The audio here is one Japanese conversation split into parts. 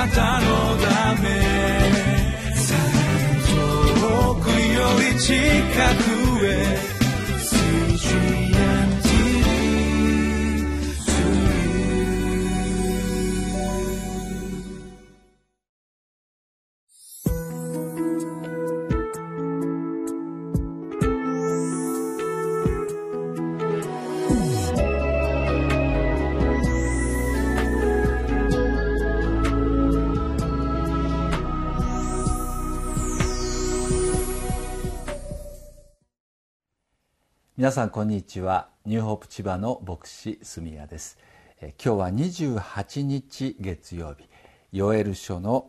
なたのため。遠くより近く。皆さんこんにちは。ニューホープ千葉の牧師住谷です。え今日は28日月曜日。ヨエル書の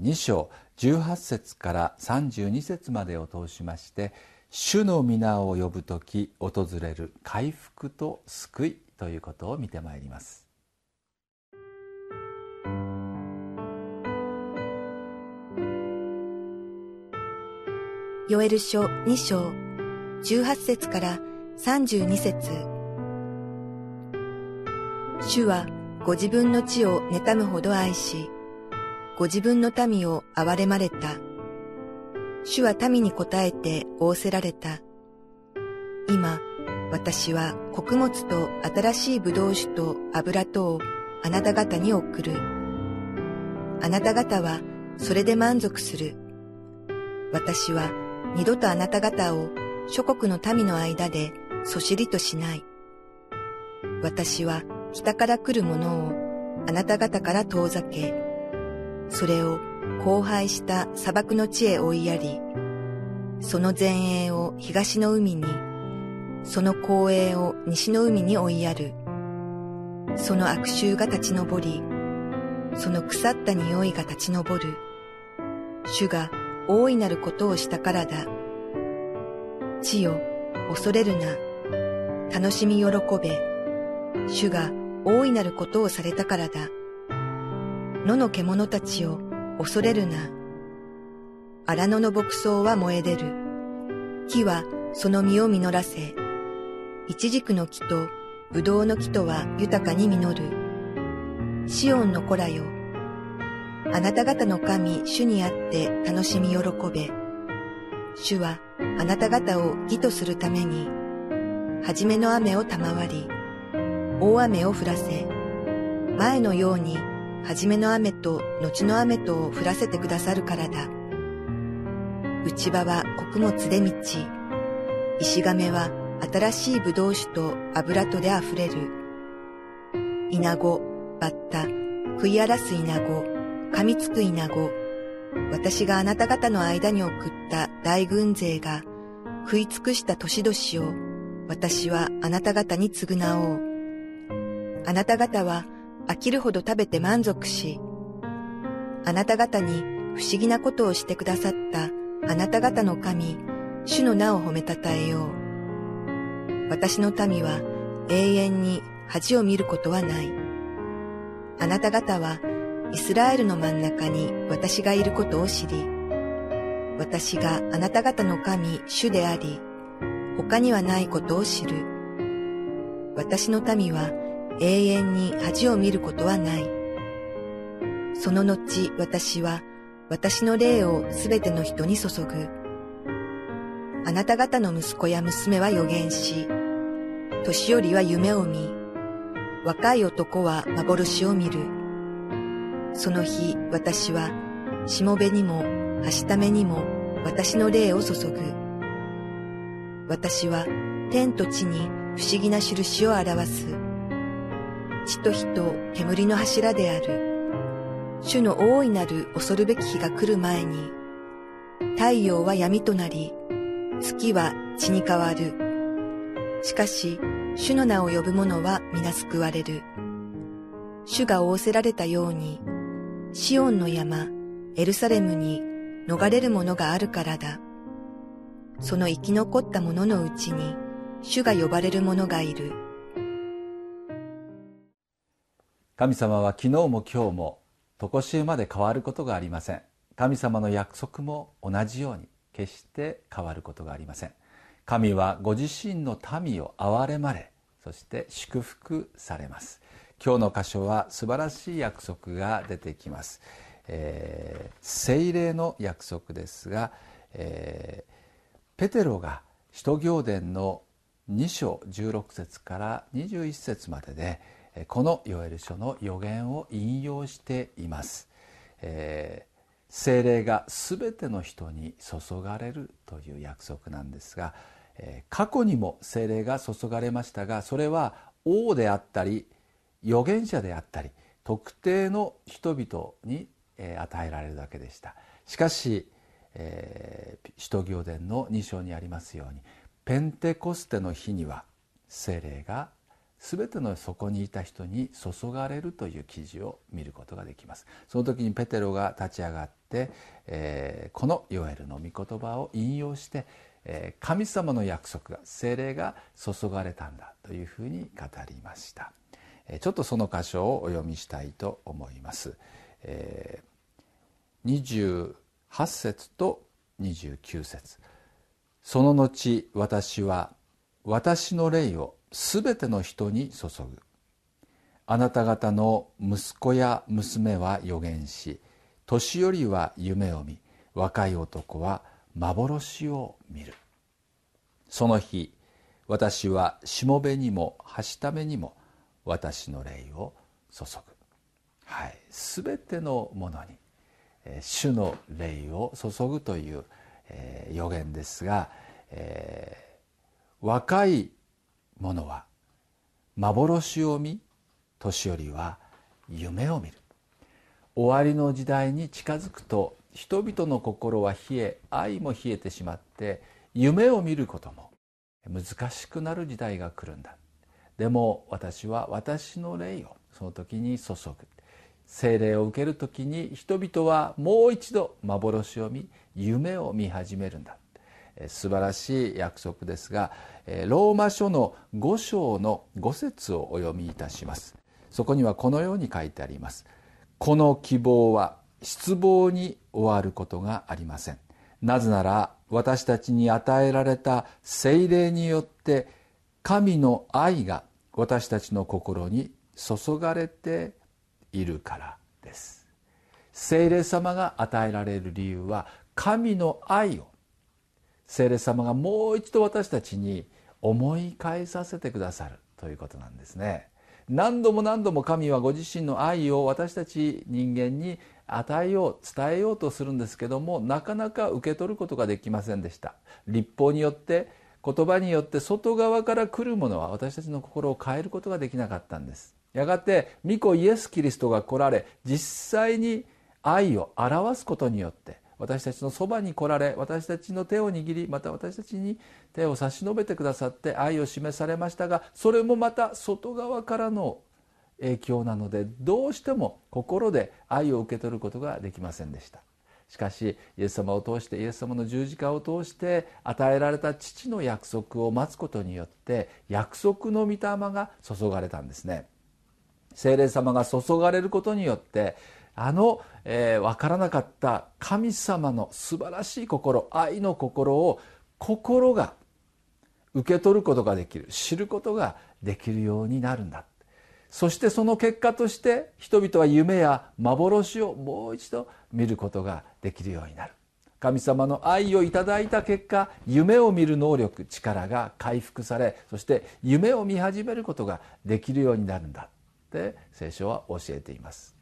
2章18節から32節までを通しまして主の皆を呼ぶ時訪れる回復と救いということを見てまいります。ヨエル書2章18節から32節主はご自分の地を妬むほど愛し、ご自分の民を憐れまれた。主は民に応えて仰せられた。今、私は穀物と新しい葡萄酒と油とをあなた方に送る。あなた方はそれで満足する。私は二度とあなた方を諸国の民の間でそしりとしない。私は北から来るものをあなた方から遠ざけ、それを荒廃した砂漠の地へ追いやり、その前衛を東の海に、その後衛を西の海に追いやる。その悪臭が立ち上り、その腐った匂いが立ち上る。主が大いなることをしたからだ。地よ、恐れるな。楽しみ喜べ。主が大いなることをされたからだ。野の獣たちを恐れるな。荒野の牧草は燃え出る。木はその実を実らせ、イチジクの木とブドウの木とは豊かに実る。シオンの子らよ。あなた方の神、主にあって楽しみ喜べ。主はあなた方を義とするために、はじめの雨を賜り、大雨を降らせ、前のように、はじめの雨と後の雨とを降らせてくださるからだ。内場は穀物で満ち、石亀は新しい葡萄酒と油とで溢れる。稲子、バッタ、食い荒らす稲子、噛みつく稲子、私があなた方の間に送った大軍勢が食い尽くした年々を私はあなた方に償おう。あなた方は飽きるほど食べて満足し、あなた方に不思議なことをしてくださったあなた方の神、主の名を褒めたたえよう。私の民は永遠に恥を見ることはない。あなた方はイスラエルの真ん中に私がいることを知り、私があなた方の神、主であり、他にはないことを知る。私の民は永遠に恥を見ることはない。その後私は私の霊をすべての人に注ぐ。あなた方の息子や娘は予言し、年寄りは夢を見、若い男は幻を見る。その日私はしもべにもはしためにも私の霊を注ぐ。私は天と地に不思議な印を表す。地と火と煙の柱である。主の大いなる恐るべき日が来る前に、太陽は闇となり、月は血に変わる。しかし、主の名を呼ぶ者は皆救われる。主が仰せられたように、シオンの山、エルサレムに逃れるものがあるからだ。その生き残った者のうちに、主が呼ばれる者がいる。神様は昨日も今日も、とこしえまで変わることがありません。神様の約束も同じように、決して変わることがありません。神はご自身の民を憐れまれ、そして祝福されます。今日の箇所は素晴らしい約束が出てきます、えー、聖霊の約束ですが、えー、ペテロが使徒行伝の2章16節から21節まででこのヨエル書の予言を引用しています、えー、聖霊が全ての人に注がれるという約束なんですが、え、過去にも聖霊が注がれましたがそれは王であったり預言者であったり特定の人々に与えられるだけでした。しかし、えー、使徒行伝の2章にありますようにペンテコステの日には精霊が全てのそこにいた人に注がれるという記事を見ることができます。その時にペテロが立ち上がって、えー、このヨエルの御言葉を引用して、えー、神様の約束が精霊が注がれたんだというふうに語りました。ちょっとその箇所をお読みしたいと思います、えー、28節と29節。その後私は私の霊をすべての人に注ぐ。あなた方の息子や娘は予言し年寄りは夢を見若い男は幻を見る。その日私はしもべにもはしためにも私の霊を注ぐ、はい、全てのものに、え、主の霊を注ぐという、えー、予言ですが、えー、若い者は幻を見年寄りは夢を見る。終わりの時代に近づくと人々の心は冷え愛も冷えてしまって夢を見ることも難しくなる時代が来るんだ。でも私は私の霊をその時に注ぐ。精霊を受ける時に人々はもう一度幻を見夢を見始めるんだ。素晴らしい約束ですがローマ書の5章の5節をお読みいたします。そこにはこのように書いてあります。この希望は失望に終わることがありません。なぜなら私たちに与えられた精霊によって神の愛が私たちの心に注がれているからです。聖霊様が与えられる理由は神の愛を聖霊様がもう一度私たちに思い返させてくださるということなんですね。何度も何度も神はご自身の愛を私たち人間に与えよう伝えようとするんですけどもなかなか受け取ることができませんでした。立法によって言葉によって外側から来るものは私たちの心を変えることができなかったんです。やがて御子イエス・キリストが来られ実際に愛を表すことによって私たちのそばに来られ私たちの手を握りまた私たちに手を差し伸べてくださって愛を示されましたがそれもまた外側からの影響なのでどうしても心で愛を受け取ることができませんでした。しかしイエス様を通してイエス様の十字架を通して与えられた父の約束を待つことによって約束の御霊が注がれたんですね。聖霊様が注がれることによってあの、えー、分からなかった神様の素晴らしい心愛の心を心が受け取ることができる知ることができるようになるんだそしてその結果として人々は夢や幻をもう一度見ることができるようになる。神様の愛をいただいた結果夢を見る能力力が回復されそして夢を見始めることができるようになるんだって聖書は教えています。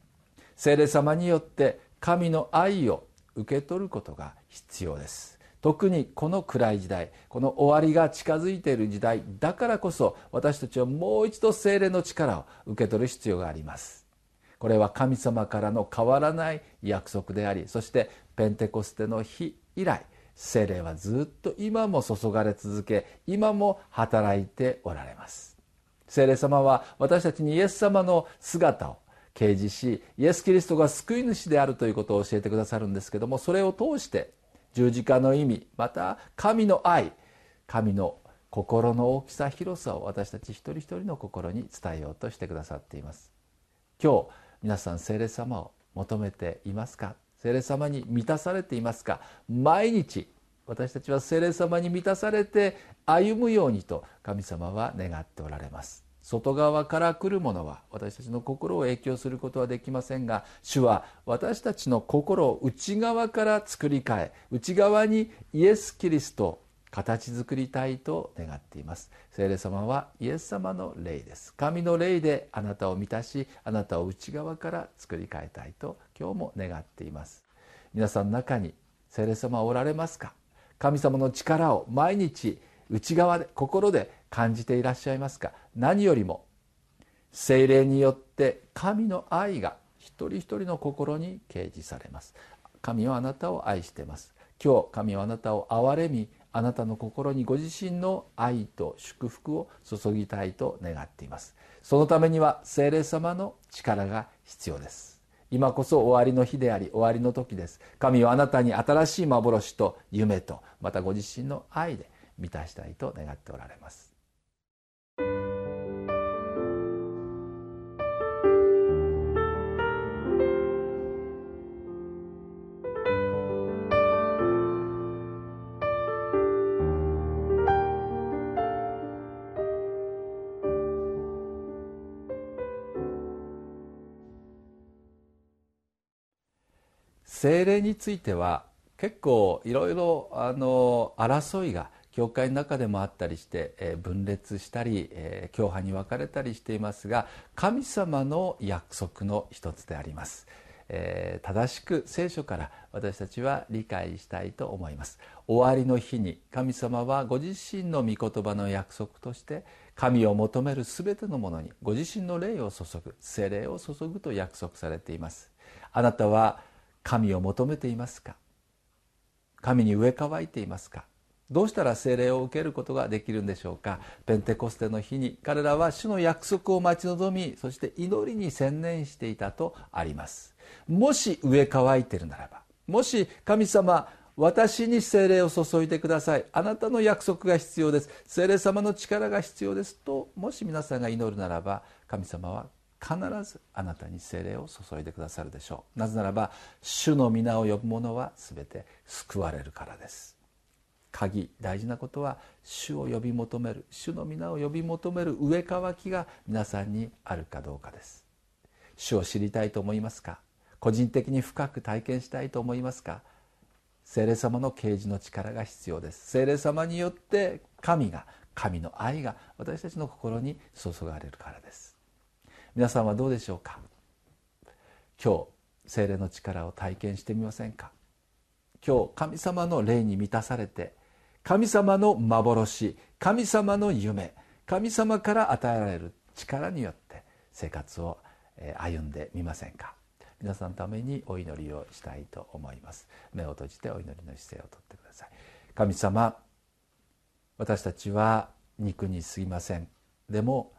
聖霊様によって神の愛を受け取ることが必要です。特にこの暗い時代この終わりが近づいている時代だからこそ私たちはもう一度聖霊の力を受け取る必要があります。これは神様からの変わらない約束でありそしてペンテコステの日以来聖霊はずっと今も注がれ続け今も働いておられます。聖霊様は私たちにイエス様の姿を掲示しイエス・キリストが救い主であるということを教えてくださるんですけどもそれを通して十字架の意味また神の愛神の心の大きさ広さを私たち一人一人の心に伝えようとしてくださっています。今日皆さん聖霊様を求めていますか？聖霊様に満たされていますか？毎日私たちは聖霊様に満たされて歩むようにと神様は願っておられます。外側から来るものは私たちの心を影響することはできませんが主は私たちの心を内側から作り変え内側にイエス・キリスト形作りたいと願っています。聖霊様はイエス様の霊です神の霊であなたを満たしあなたを内側から作り変えたいと今日も願っています。皆さんの中に聖霊様はおられますか？神様の力を毎日内側で心で感じていらっしゃいますか？何よりも精霊によって神の愛が一人一人の心に掲示されます。神はあなたを愛しています。今日神はあなたを憐れみあなたの心にご自身の愛と祝福を注ぎたいと願っています。そのためには聖霊様の力が必要です。今こそ終わりの日であり終わりの時です。神はあなたに新しい幻と夢とまたご自身の愛で満たしたいと願っておられます。精霊については結構いろいろあの争いが教会の中でもあったりして、え分裂したり、え教派に分かれたりしていますが神様の約束の一つであります、え正しく聖書から私たちは理解したいと思います。終わりの日に神様はご自身の御言葉の約束として神を求める全てのものにご自身の霊を注ぐ精霊を注ぐと約束されています。あなたは神を求めていますか？神に植え替いていますか？どうしたら聖霊を受けることができるんでしょうか？ペンテコステの日に彼らは主の約束を待ち望みそして祈りに専念していたとあります。もし植え替いているならばもし神様私に聖霊を注いでください。あなたの約束が必要です。聖霊様の力が必要ですともし皆さんが祈るならば神様は必ずあなたに精霊を注いでくださるでしょう。なぜならば主の皆を呼ぶ者は全て救われるからです。鍵大事なことは主を呼び求める主の皆を呼び求める上え乾きが皆さんにあるかどうかです。主を知りたいと思いますか？個人的に深く体験したいと思いますか？聖霊様の啓示の力が必要です。聖霊様によって神が神の愛が私たちの心に注がれるからです。皆さんはどうでしょうか？今日精霊の力を体験してみませんか？今日神様の霊に満たされて神様の幻神様の夢神様から与えられる力によって生活を歩んでみませんか？皆さんのためにお祈りをしたいと思います。目を閉じてお祈りの姿勢をとってください。神様私たちは肉に過ぎません。でも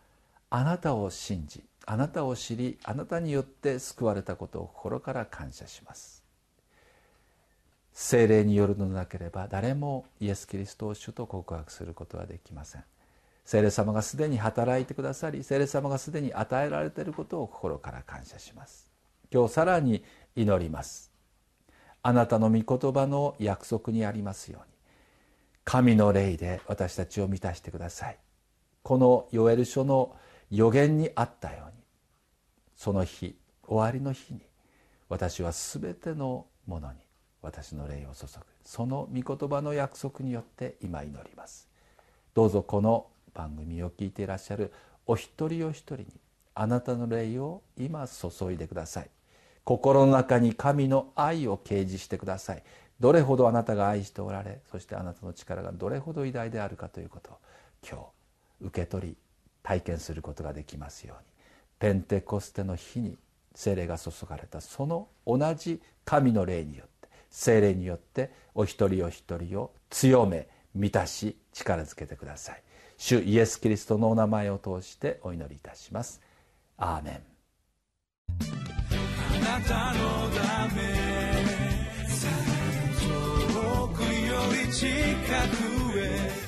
あなたを信じあなたを知りあなたによって救われたことを心から感謝します。精霊によるのでなければ誰もイエス・キリストを主と告白することはできません。精霊様がすでに働いてくださり精霊様がすでに与えられていることを心から感謝します。今日さらに祈ります。あなたの御言葉の約束にありますように神の霊で私たちを満たしてください。このヨエル書の予言にあったようにその日終わりの日に私は全てのものに私の霊を注ぐ。その御言葉の約束によって今祈ります。どうぞこの番組を聞いていらっしゃるお一人お一人にあなたの霊を今注いでください。心の中に神の愛を掲示してください。どれほどあなたが愛しておられそしてあなたの力がどれほど偉大であるかということを今日受け取り体験することができますように。ペンテコステの日に精霊が注がれたその同じ神の霊によって精霊によってお一人お一人を強め満たし力づけてください。主イエス・キリストのお名前を通してお祈りいたします。アーメン。あなたのため遠くより近くへ